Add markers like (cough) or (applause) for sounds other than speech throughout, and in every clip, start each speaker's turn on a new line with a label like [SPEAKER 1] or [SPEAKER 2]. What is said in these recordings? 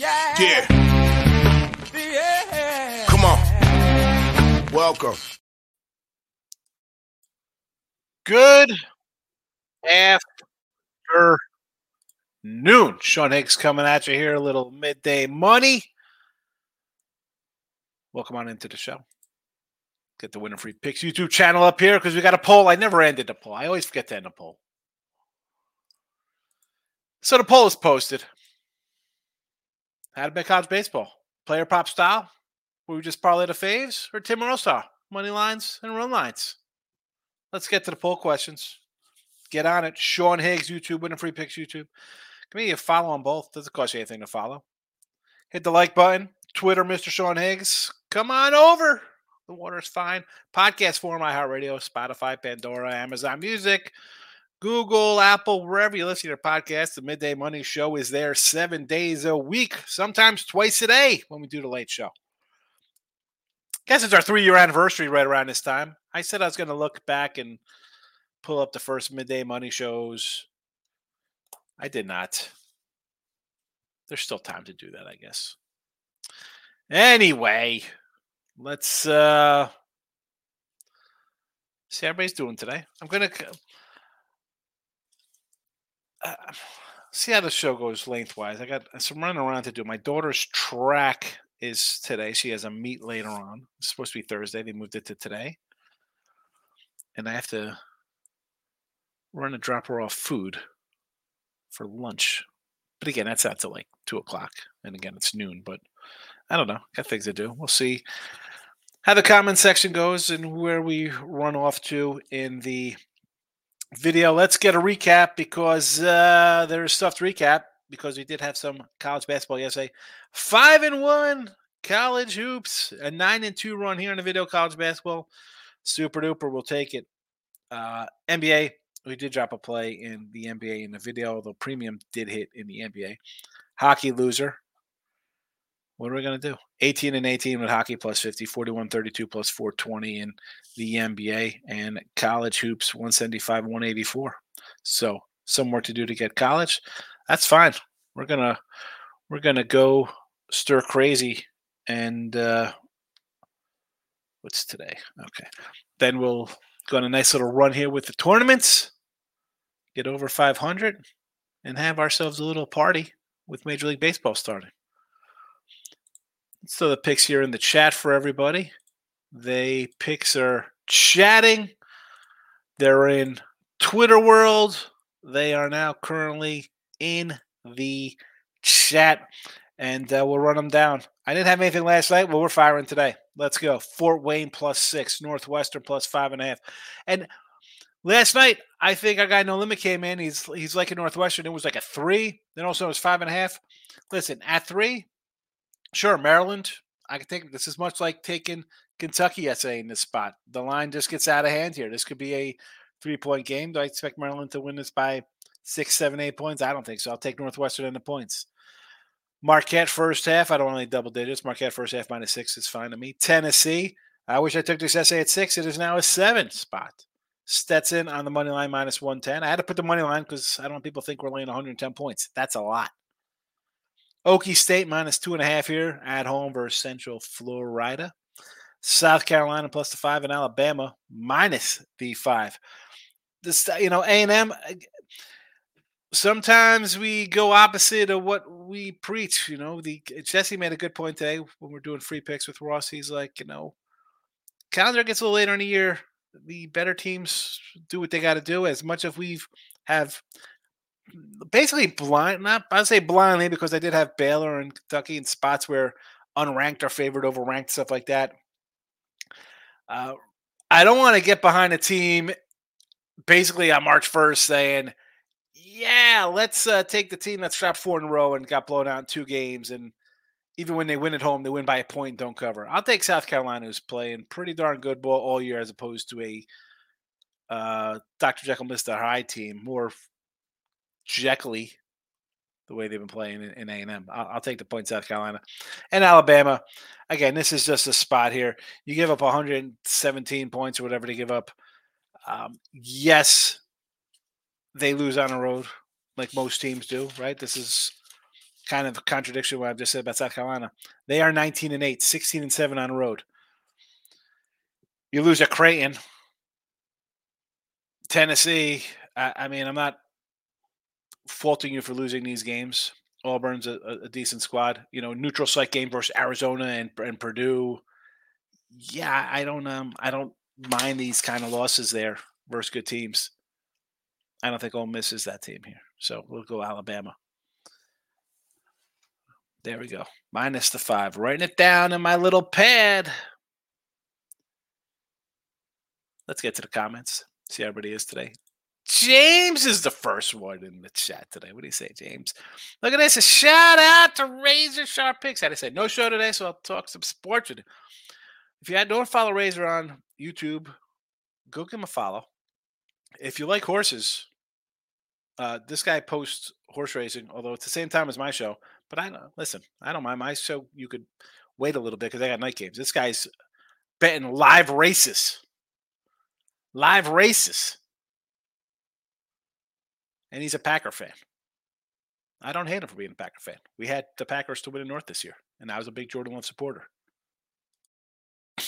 [SPEAKER 1] yeah.
[SPEAKER 2] Yeah.
[SPEAKER 1] Yeah.
[SPEAKER 2] Come on. Welcome.
[SPEAKER 3] Good afternoon. Sean Higgs coming at you here, a little midday money. Welcome on into the show. Get the Winning Free Picks YouTube channel up here because we got a poll. I never ended the poll. I always forget to end the poll. So the poll is posted. How to bet college baseball? Player prop style? We just parlay the faves or Tim Earl? Money lines and run lines. Let's get to the poll questions. Get on it. Sean Higgs, YouTube, Winning Free Picks, YouTube. Give me a follow on both. Doesn't cost you anything to follow. Hit the like button. Twitter, Mr. Sean Higgs. Come on over. The water's fine. Podcast form, iHeartRadio, Spotify, Pandora, Amazon Music, Google, Apple, wherever you listen to your podcast. The Midday Money Show is there seven days a week, sometimes twice a day when we do the late show. Guess it's our three year anniversary right around this time. I said I was going to look back and pull up the first midday money shows. I did not. There's still time to do that, I guess. Anyway, let's uh see how everybody's doing today. I'm gonna uh, see how the show goes lengthwise. I got some running around to do. My daughter's track is today. She has a meet later on. It's supposed to be Thursday. They moved it to today. And I have to run and drop her off food for lunch. But again, that's not till like two o'clock. And again, it's noon. But I don't know. Got things to do. We'll see how the comment section goes and where we run off to in the video. Let's get a recap because uh, there's stuff to recap because we did have some college basketball yesterday. Five and one college hoops, a nine and two run here in the video college basketball. Super duper, we'll take it. Uh, NBA, we did drop a play in the NBA in the video, although premium did hit in the NBA. Hockey loser. What are we going to do? 18 and 18 with hockey plus 50, 41 32 plus 420 in the NBA, and college hoops 175 184. So, some work to do to get college. That's fine. We're to we're to go stir crazy and uh what's today? Okay. Then we'll go on a nice little run here with the tournaments, get over 500, and have ourselves a little party with Major League Baseball starting. So the picks here in the chat for everybody. They picks are chatting. They're in Twitter world. They are now currently in the chat, and uh, we'll run them down. I didn't have anything last night. Well, we're firing today. Let's go. Fort Wayne plus six, Northwestern plus five and a half. And last night, I think our guy No Limit came in. He's he's like a Northwestern. It was like a three. Then also it was five and a half. Listen, at three, sure, Maryland. I can take this is much like taking Kentucky yesterday in this spot. The line just gets out of hand here. This could be a three point game. Do I expect Maryland to win this by six, seven, eight points? I don't think so. I'll take Northwestern in the points. Marquette first half. I don't want any double digits. Marquette first half minus six is fine to me. Tennessee. I wish I took this essay at six. It is now a seven spot. Stetson on the money line minus 110. I had to put the money line because I don't want people think we're laying 110 points. That's a lot. Okie State minus two and a half here at home versus Central Florida. South Carolina plus the five and Alabama minus the five. This, you know, A and M uh, sometimes we go opposite of what we preach. You know, the Jesse made a good point today when we're doing free picks with Ross. He's like, you know, calendar gets a little later in the year. The better teams do what they got to do. As much as we've have basically blind, not I say blindly because I did have Baylor and Kentucky in spots where unranked are favored over ranked stuff like that. Uh, I don't want to get behind a team basically on March 1st saying, yeah, let's uh, take the team that's dropped four in a row and got blown out in two games. And even when they win at home, they win by a point and don't cover. I'll take South Carolina, who's playing pretty darn good ball all year, as opposed to a uh, Dr. Jekyll, Mr. Hyde team, more Jekyll the way they've been playing in, in A&M. I'll, I'll, take the point South Carolina. And Alabama, again, this is just a spot here. You give up 117 points or whatever to give up. Um, yes, they lose on the road like most teams do, right? This is kind of a contradiction what I've just said about South Carolina. They are 19 and 8, 16 and 7 on the road. You lose at Creighton, Tennessee. I, I mean, I'm not faulting you for losing these games. Auburn's a, a, decent squad. You know, neutral site game versus Arizona and, and Purdue. Yeah, I don't um I don't mind these kind of losses there versus good teams. I don't think Ole Miss is that team here. So we'll go Alabama. There we go. Minus the five. Writing it down in my little pad. Let's get to the comments. See how everybody is today. James is the first one in the chat today. What do you say, James? Look at this. A shout out to Razor Sharp Picks. Had I said no show today, so I'll talk some sports with. If you don't follow Razor on YouTube, go give him a follow. If you like horses, uh, this guy posts horse racing, although it's the same time as my show. But I know, listen, I don't mind my show. You could wait a little bit because I got night games. This guy's betting live races, live races and he's a Packer fan. I don't hate him for being a Packer fan. We had the Packers to win the North this year, and I was a big Jordan Love supporter. (sniffs)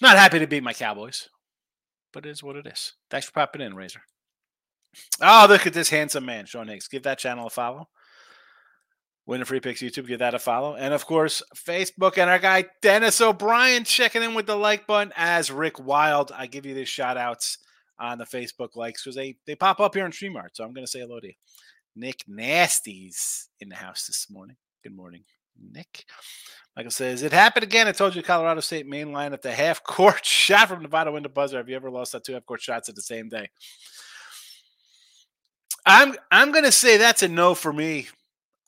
[SPEAKER 3] Not happy to beat my Cowboys, but it is what it is. Thanks for popping in, Razor. Oh, look at this handsome man, Sean Higgs. Give that channel a follow. Winning Free Picks YouTube, give that a follow. And of course, Facebook and our guy Dennis O'Brien checking in with the like button as Rick Wild. I give you these shout outs on the Facebook likes because they they pop up here on StreamYard. So I'm going to say hello to you. Nick Nasty's in the house this morning. Good morning, Nick. Michael says, It happened again. I told you Colorado State main line at the half court (laughs) shot from Nevada window buzzer. Have you ever lost that two half court shots at the same day? I'm I'm gonna say that's a no for me.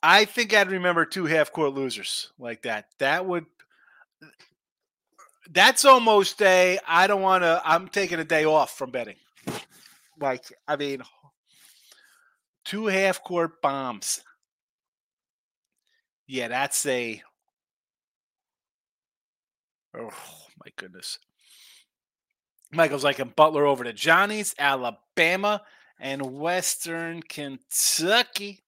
[SPEAKER 3] I think I'd remember two half court losers like that. That would that's almost a I don't want to. I'm taking a day off from betting. Like I mean, two half court bombs. Yeah, that's a. Oh my goodness. Michael's like a Butler over to Johnny's, Alabama, and Western Kentucky.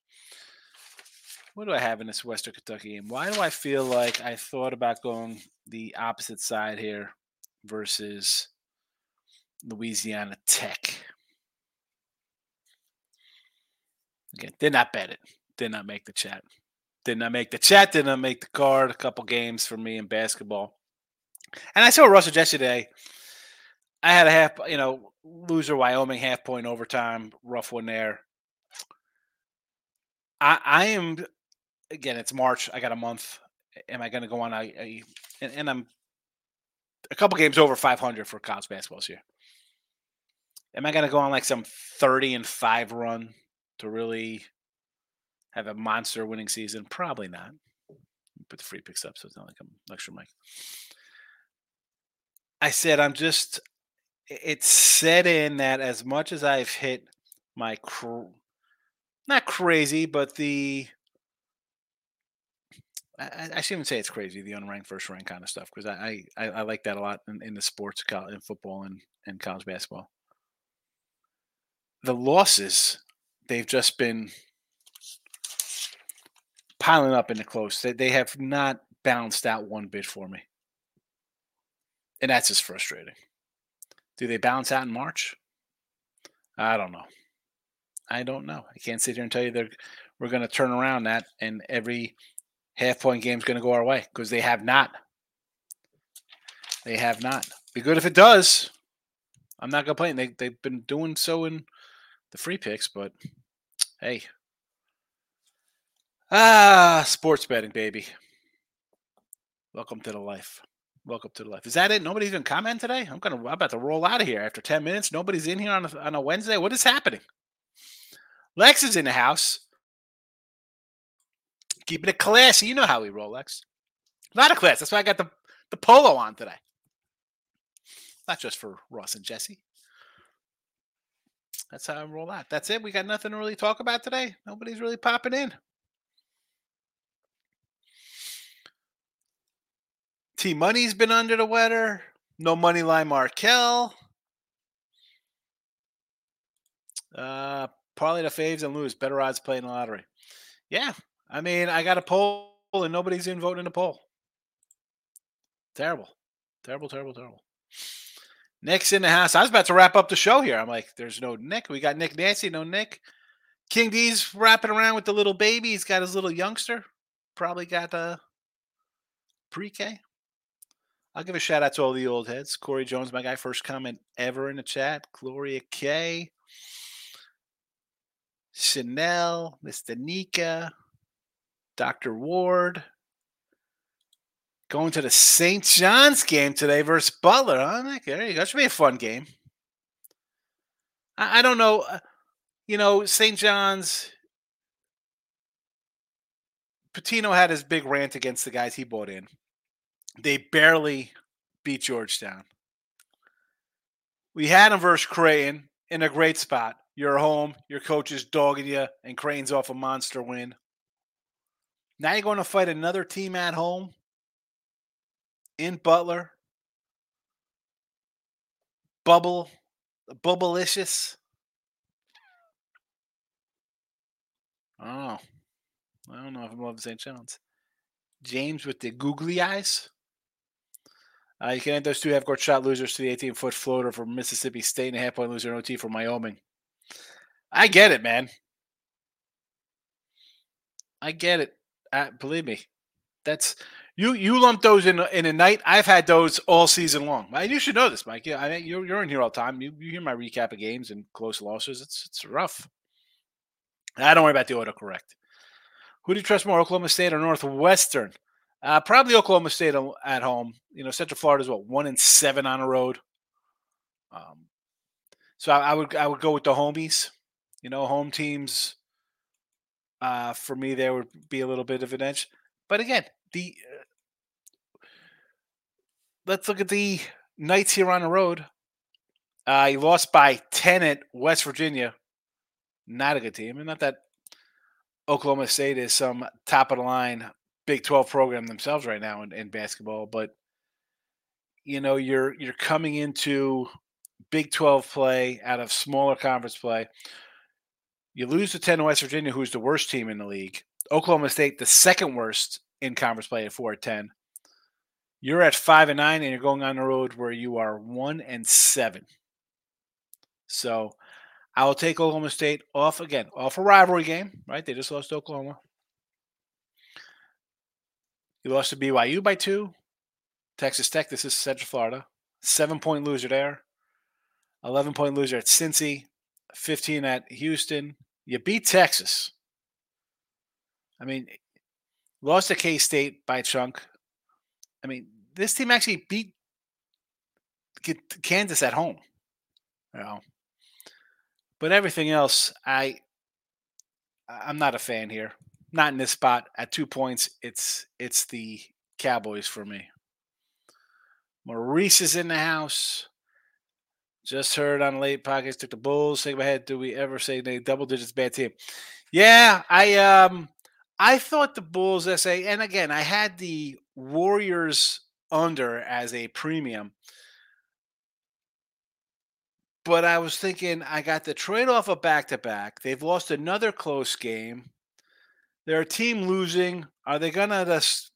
[SPEAKER 3] What do I have in this Western Kentucky game? Why do I feel like I thought about going the opposite side here versus Louisiana Tech? Again, did not bet it. Did not make the chat. Did not make the chat. Did not make the card. A couple games for me in basketball. And I saw Russell yesterday. I had a half, you know, loser Wyoming half point overtime, rough one there. I, I am again, it's March. I got a month. Am I going to go on a, a and, and, I'm a couple games over 500 for college basketball this year. Am I going to go on like some 30 and five run to really have a monster winning season? Probably not. Put the free picks up so it's not like I'm lecture Mike. I said I'm just. It's set in that as much as I've hit my cr- not crazy, but the I, I shouldn't say it's crazy the unranked first rank kind of stuff because I, I I like that a lot in, in the sports in football and, and college basketball. The losses they've just been piling up in the close. They, they have not balanced out one bit for me. And that's just frustrating. Do they balance out in March? I don't know. I don't know. I can't sit here and tell you they're we're going to turn around that and every half point game is going to go our way because they have not. They have not. Be good if it does. I'm not complaining. They they've been doing so in the free picks, but hey. Ah, sports betting, baby. Welcome to the life. Welcome to the life. Is that it? Nobody's even comment today. I'm gonna. I'm about to roll out of here after ten minutes. Nobody's in here on a, on a Wednesday. What is happening? Lex is in the house. Keeping it classy. You know how we roll, Lex. A lot of class. That's why I got the, the polo on today. Not just for Ross and Jesse. That's how I roll out. That's it. We got nothing to really talk about today. Nobody's really popping in. T Money's been under the weather. No money line Markel. Uh, parlay the faves and lose. Better odds playing the lottery. Yeah, I mean, I got a poll and nobody's even voting in the poll. Terrible. Terrible, terrible, terrible. Nick's in the house. I was about to wrap up the show here. I'm like, there's no Nick. We got Nick Nancy, no Nick. King D's wrapping around with the little baby. He's got his little youngster. Probably got a pre-K. I'll give a shout out to all the old heads. Corey Jones, my guy, first comment ever in the chat. Gloria K. Chanel, Mr. Nika, Dr. Ward. Going to the St. John's game today versus Butler. Huh? There you go. That should be a fun game. I, I don't know. uh, You know, St. John's. Pitino had his big rant against the guys he bought in. They barely beat Georgetown. We had him versus Creighton in a great spot. You're home, your coach is dogging you, and Creighton's off a monster win. Now you're going to fight another team at home in Butler. Bubble, don't know. I don't know if I'm loving St. John's. James with the googly eyes. Uh, you can add those two half court shot losers to the 18 foot floater for Mississippi State and a half point loser in OT for Wyoming. I get it, man. I get it. Uh, believe me, that's you. You lump those in in a night. I've had those all season long. You should know this, Mike. Yeah, I mean, you're you're in here all the time. You, you hear my recap of games and close losses. It's it's rough. I don't worry about the autocorrect. Who do you trust more, Oklahoma State or Northwestern? Uh, probably Oklahoma State at home. You know, Central Florida is what one and seven on the road. Um, so I, I would I would go with the homies. You know, home teams. Uh, for me, there would be a little bit of an edge. But again, the uh, let's look at the Knights here on the road. Uh, he lost by ten at West Virginia. Not a good team, and not that Oklahoma State is some top of the line Big 12 program themselves right now in, in basketball, but you know, you're you're coming into Big 12 play out of smaller conference play. You lose to 10 to West Virginia, who's the worst team in the league. Oklahoma State, the second worst in conference play at 4 at 10. You're at 5 and 9, and you're going on the road where you are 1 and 7. So I will take Oklahoma State off again, off a rivalry game, right? They just lost to Oklahoma. You lost to BYU by two. Texas Tech, this is Central Florida. Seven point loser there. 11 point loser at Cincy. 15 at Houston. You beat Texas. I mean, lost to K State by chunk. I mean, this team actually beat Kansas at home. You know, but everything else, I I'm not a fan here. Not in this spot. At two points, it's it's the Cowboys for me. Maurice is in the house. Just heard on late pockets took the Bulls. Think ahead. Do we ever say they double digits bad team? Yeah, I um I thought the Bulls SA, and again, I had the Warriors under as a premium. But I was thinking I got the trade off a back to back. They've lost another close game. They're a team losing. Are they gonna just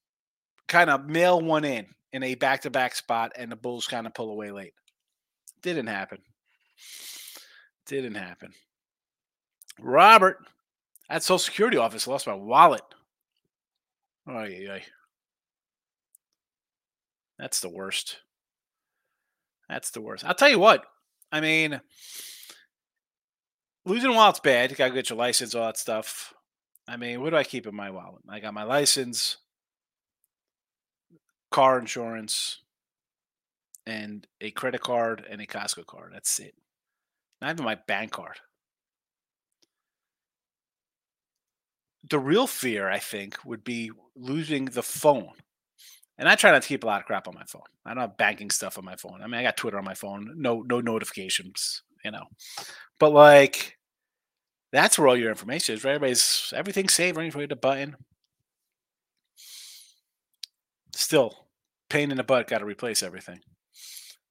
[SPEAKER 3] kind of mail one in in a back to back spot and the Bulls kind of pull away late? Didn't happen. Didn't happen. Robert, at Social Security office, lost my wallet. Oh yeah, that's the worst. That's the worst. I'll tell you what. I mean, losing a wallet's bad. You gotta get your license, all that stuff. I mean, what do I keep in my wallet? I got my license, car insurance, and a credit card and a Costco card. That's it. Not even my bank card. The real fear, I think, would be losing the phone. And I try not to keep a lot of crap on my phone. I don't have banking stuff on my phone. I mean, I got Twitter on my phone, no no notifications, you know. But like, that's where all your information is. Right? Everybody's everything's saved. Right? You the button. Still, pain in the butt. Got to replace everything.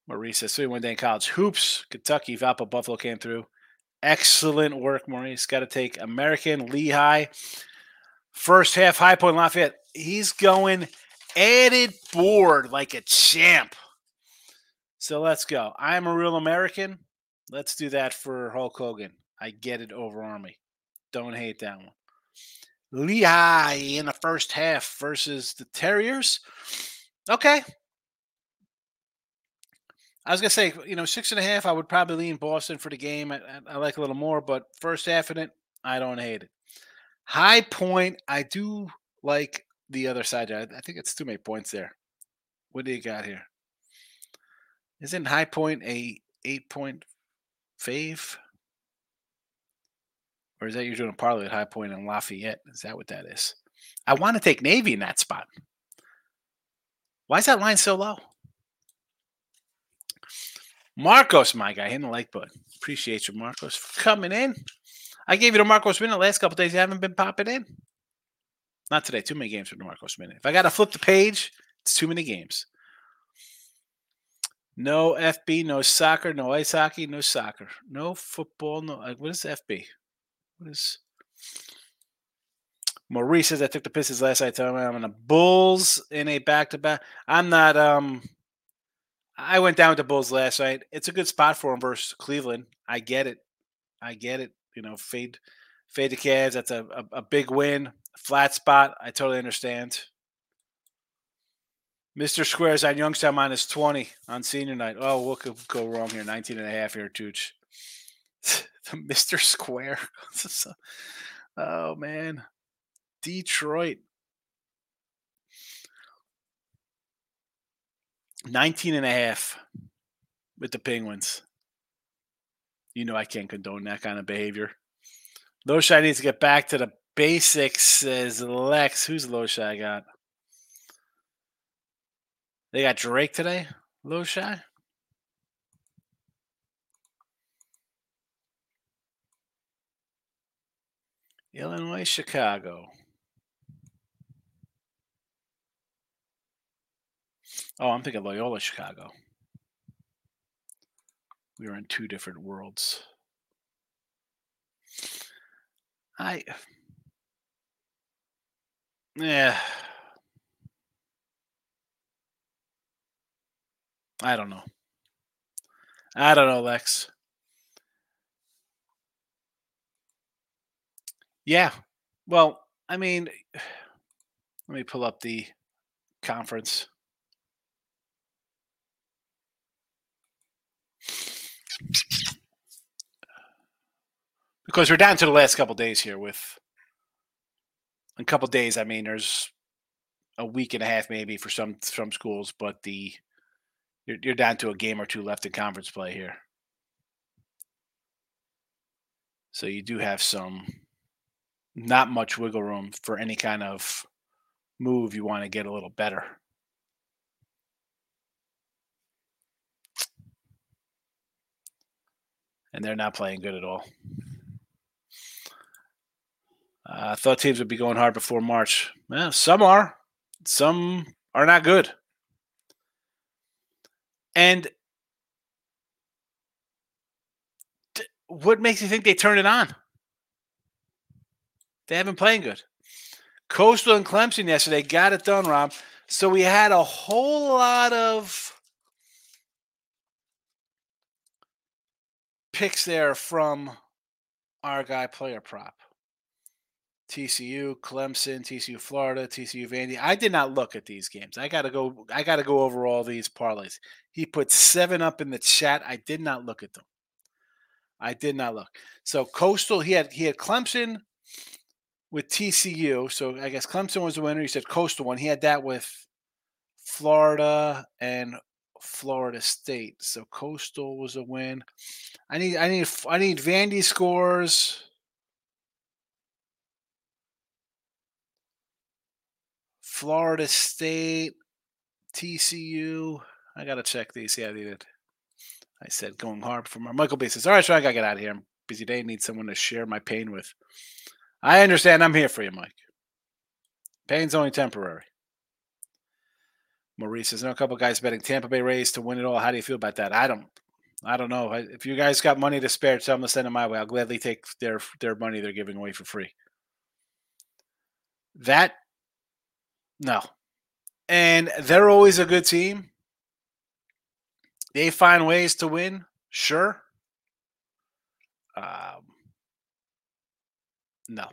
[SPEAKER 3] Maurice says three one day in college hoops. Kentucky, Valpo, Buffalo came through. Excellent work, Maurice. Got to take American Lehigh. First half, High Point Lafayette. He's going added board like a champ. So let's go. I'm a real American. Let's do that for Hulk Hogan. I get it over Army. Don't hate that one. Lehigh in the first half versus the Terriers. Okay. I was gonna say, you know, six and a half. I would probably lean Boston for the game. I, I like a little more, but first half in it, I don't hate it. High point, I do like the other side. I, I think it's too many points there. What do you got here? Isn't High Point a eight point fave? Or is that you're doing a parlay at High Point and Lafayette? Is that what that is? I want to take Navy in that spot. Why is that line so low? Marcos, my guy, hitting the like button. Appreciate you, Marcos, for coming in. I gave you the Marcos win the last couple days. You haven't been popping in. Not today. Too many games for the Marcos minute. If I got to flip the page, it's too many games. No FB, no soccer, no ice hockey, no soccer, no football, no. What is FB? What is? Maurice says I took the Pistons last night. I'm on the Bulls in a back to back. I'm not. Um, I went down with the Bulls last night. It's a good spot for them versus Cleveland. I get it. I get it. You know, fade, fade the Cavs. That's a, a, a big win. Flat spot. I totally understand. Mr. Squares on Youngstown minus 20 on senior night. Oh, what could go wrong here? 19 and a half here, Tooch. (laughs) Mr. Square. (laughs) oh, man. Detroit. 19 and a half with the Penguins. You know I can't condone that kind of behavior. Loshai needs to get back to the basics, says Lex. Who's Loshai got? They got Drake today, Loshai. Illinois, Chicago. Oh, I'm thinking Loyola, Chicago. We are in two different worlds. I, yeah, I don't know. I don't know, Lex. Yeah. Well, I mean, (sighs) let me pull up the conference. Because we're down to the last couple days here with a couple days. I mean, there's a week and a half maybe for some some schools, but the you're, you're down to a game or two left in conference play here. So you do have some not much wiggle room for any kind of move you want to get a little better. And they're not playing good at all. Uh, I thought teams would be going hard before March. Some are, some are not good. And what makes you think they turn it on? They haven't playing good. Coastal and Clemson yesterday got it done, Rob. So we had a whole lot of picks there from our guy player prop. TCU, Clemson, TCU, Florida, TCU, Vandy. I did not look at these games. I gotta go. I gotta go over all these parlays. He put seven up in the chat. I did not look at them. I did not look. So Coastal, he had he had Clemson with TCU. So I guess Clemson was the winner. He said Coastal one. He had that with Florida and Florida State. So Coastal was a win. I need I need I need Vandy scores. Florida State, TCU. I gotta check these. Yeah, they did. I said going hard for my Michael B says, All right, so I gotta get out of here. I'm busy day. Need someone to share my pain with. I understand. I'm here for you, Mike. Pain's only temporary. Maurice "No, a couple guys betting Tampa Bay Rays to win it all. How do you feel about that? I don't, I don't know. If you guys got money to spare, tell them to send it my way. I'll gladly take their their money they're giving away for free. That no. And they're always a good team. They find ways to win, sure. Um, no.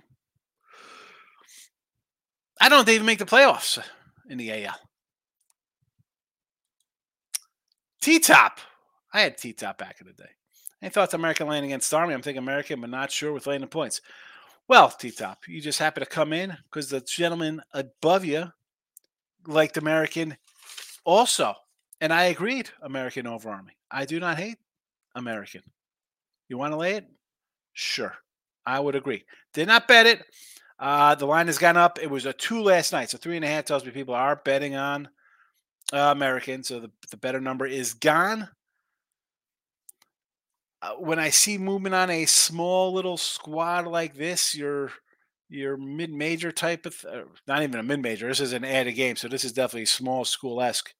[SPEAKER 3] I don't they even make the playoffs in the AL. T Top. I had T Top back in the day. Any thoughts American laying against Army? I'm thinking American, but not sure with laying the points. Well, T Top, you just happen to come in because the gentleman above you liked American also. And I agreed, American over Army. I do not hate American. You want to lay it? Sure. I would agree. Did not bet it. Uh, the line has gone up. It was a two last night. So three and a half tells me people are betting on uh, American. So the, the better number is gone. Uh, when I see movement on a small little squad like this, your your mid major type of, th- uh, not even a mid major. This is an added game, so this is definitely small school esque.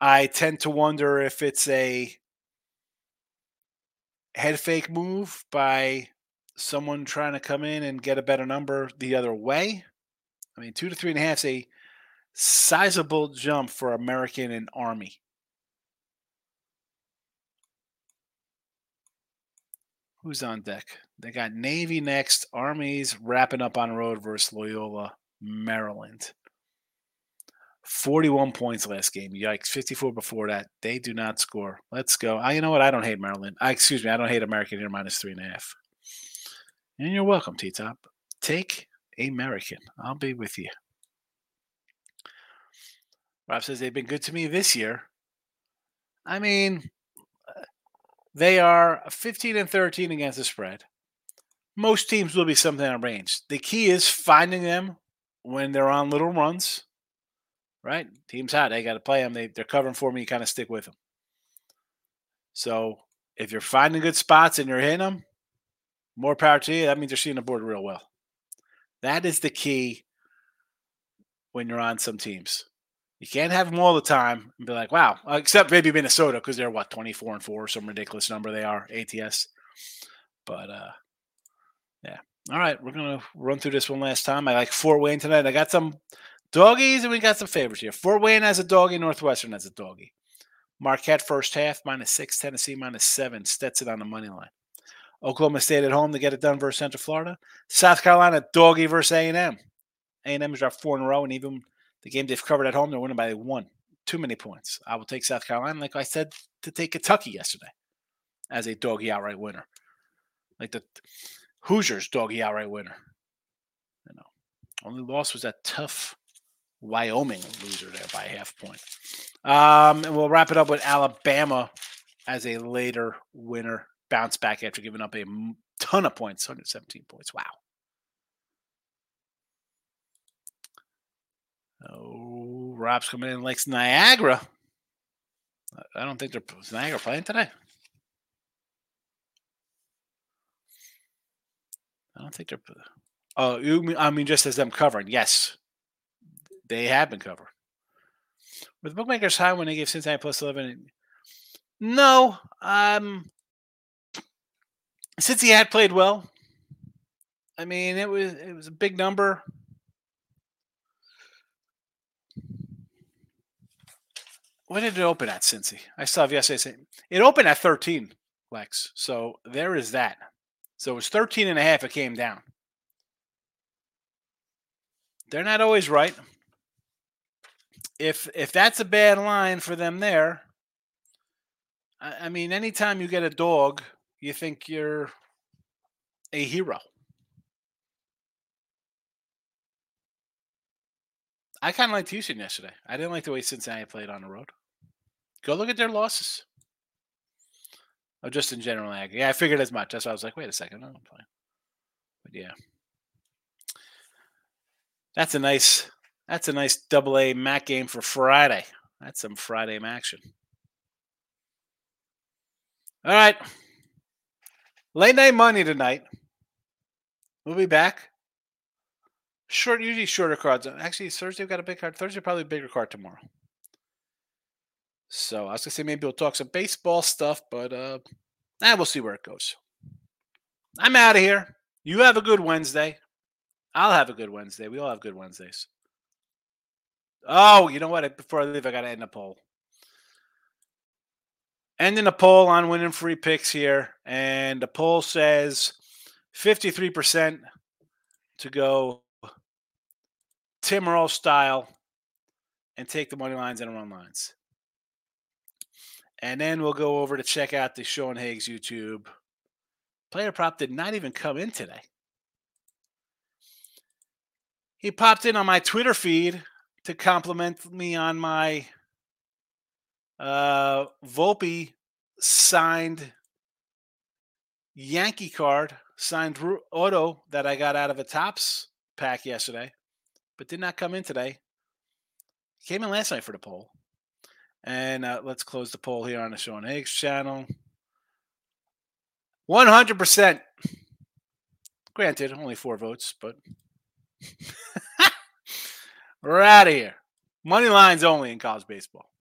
[SPEAKER 3] I tend to wonder if it's a head fake move by someone trying to come in and get a better number the other way. I mean, two to three and a half is a sizable jump for American and Army. Who's on deck? They got Navy next. Army's wrapping up on road versus Loyola, Maryland. 41 points last game. Yikes. 54 before that. They do not score. Let's go. I, you know what? I don't hate Maryland. I, excuse me. I don't hate American here minus three and a half. And you're welcome, T Top. Take American. I'll be with you. Rob says they've been good to me this year. I mean, uh, they are 15 and 13 against the spread. Most teams will be something in range. The key is finding them when they're on little runs, right? Team's hot. They got to play them. They, they're covering for me. You kind of stick with them. So if you're finding good spots and you're hitting them, more power to you. That means you're seeing the board real well. That is the key when you're on some teams. You can't have them all the time and be like, wow, uh, except maybe Minnesota because they're what, 24 and 4, some ridiculous number they are, ATS. But uh yeah. All right, we're gonna run through this one last time. I like Fort Wayne tonight. I got some doggies and we got some favorites here. Fort Wayne has a doggie, Northwestern has a doggie. Marquette first half, minus six, Tennessee minus seven, Stetson on the money line. Oklahoma State at home to get it done versus Central Florida. South Carolina doggy versus A&M. A&M is dropped four in a row, and even the game they've covered at home, they're winning by one. Too many points. I will take South Carolina, like I said, to take Kentucky yesterday as a doggy outright winner. Like the Hoosiers doggy outright winner. You know, only loss was that tough Wyoming loser there by half point. Um, and we'll wrap it up with Alabama as a later winner bounce back after giving up a ton of points, 117 points. Wow. Oh, Rob's coming in likes Niagara. I don't think they're Niagara playing today. I don't think they're. Oh, mean, I mean just as them covering? Yes, they have been covered. With bookmakers high when they gave Cincinnati plus eleven. No, um, since he had played well, I mean, it was it was a big number. What did it open at, Cincy? I saw yesterday it opened at 13, Lex. So there is that. So it was 13 and a half. It came down. They're not always right. If if that's a bad line for them there, I, I mean, anytime you get a dog you think you're a hero. I kind of liked Houston yesterday. I didn't like the way Cincinnati played on the road. Go look at their losses. Oh, just in general, yeah, I figured as much. That's why I was like, wait a second, I'm playing. But yeah, that's a nice, that's a nice double A MAC game for Friday. That's some Friday action. All right. Late night money tonight. We'll be back. Short, usually shorter cards. Actually, Thursday we've got a big card. Thursday probably a bigger card tomorrow. So I was gonna say maybe we'll talk some baseball stuff, but uh, nah, we'll see where it goes. I'm out of here. You have a good Wednesday. I'll have a good Wednesday. We all have good Wednesdays. Oh, you know what? Before I leave, I got to end the poll. Ending the poll on winning free picks here. And the poll says 53% to go Tim Earl style and take the money lines and run lines. And then we'll go over to check out the Sean Higgs YouTube. Player prop did not even come in today. He popped in on my Twitter feed to compliment me on my uh, Volpe signed Yankee card, signed auto that I got out of a Topps pack yesterday, but did not come in today. Came in last night for the poll. And uh, let's close the poll here on the Sean Higgs channel. 100%. Granted, only four votes, but (laughs) we're out of here. Money lines only in college baseball.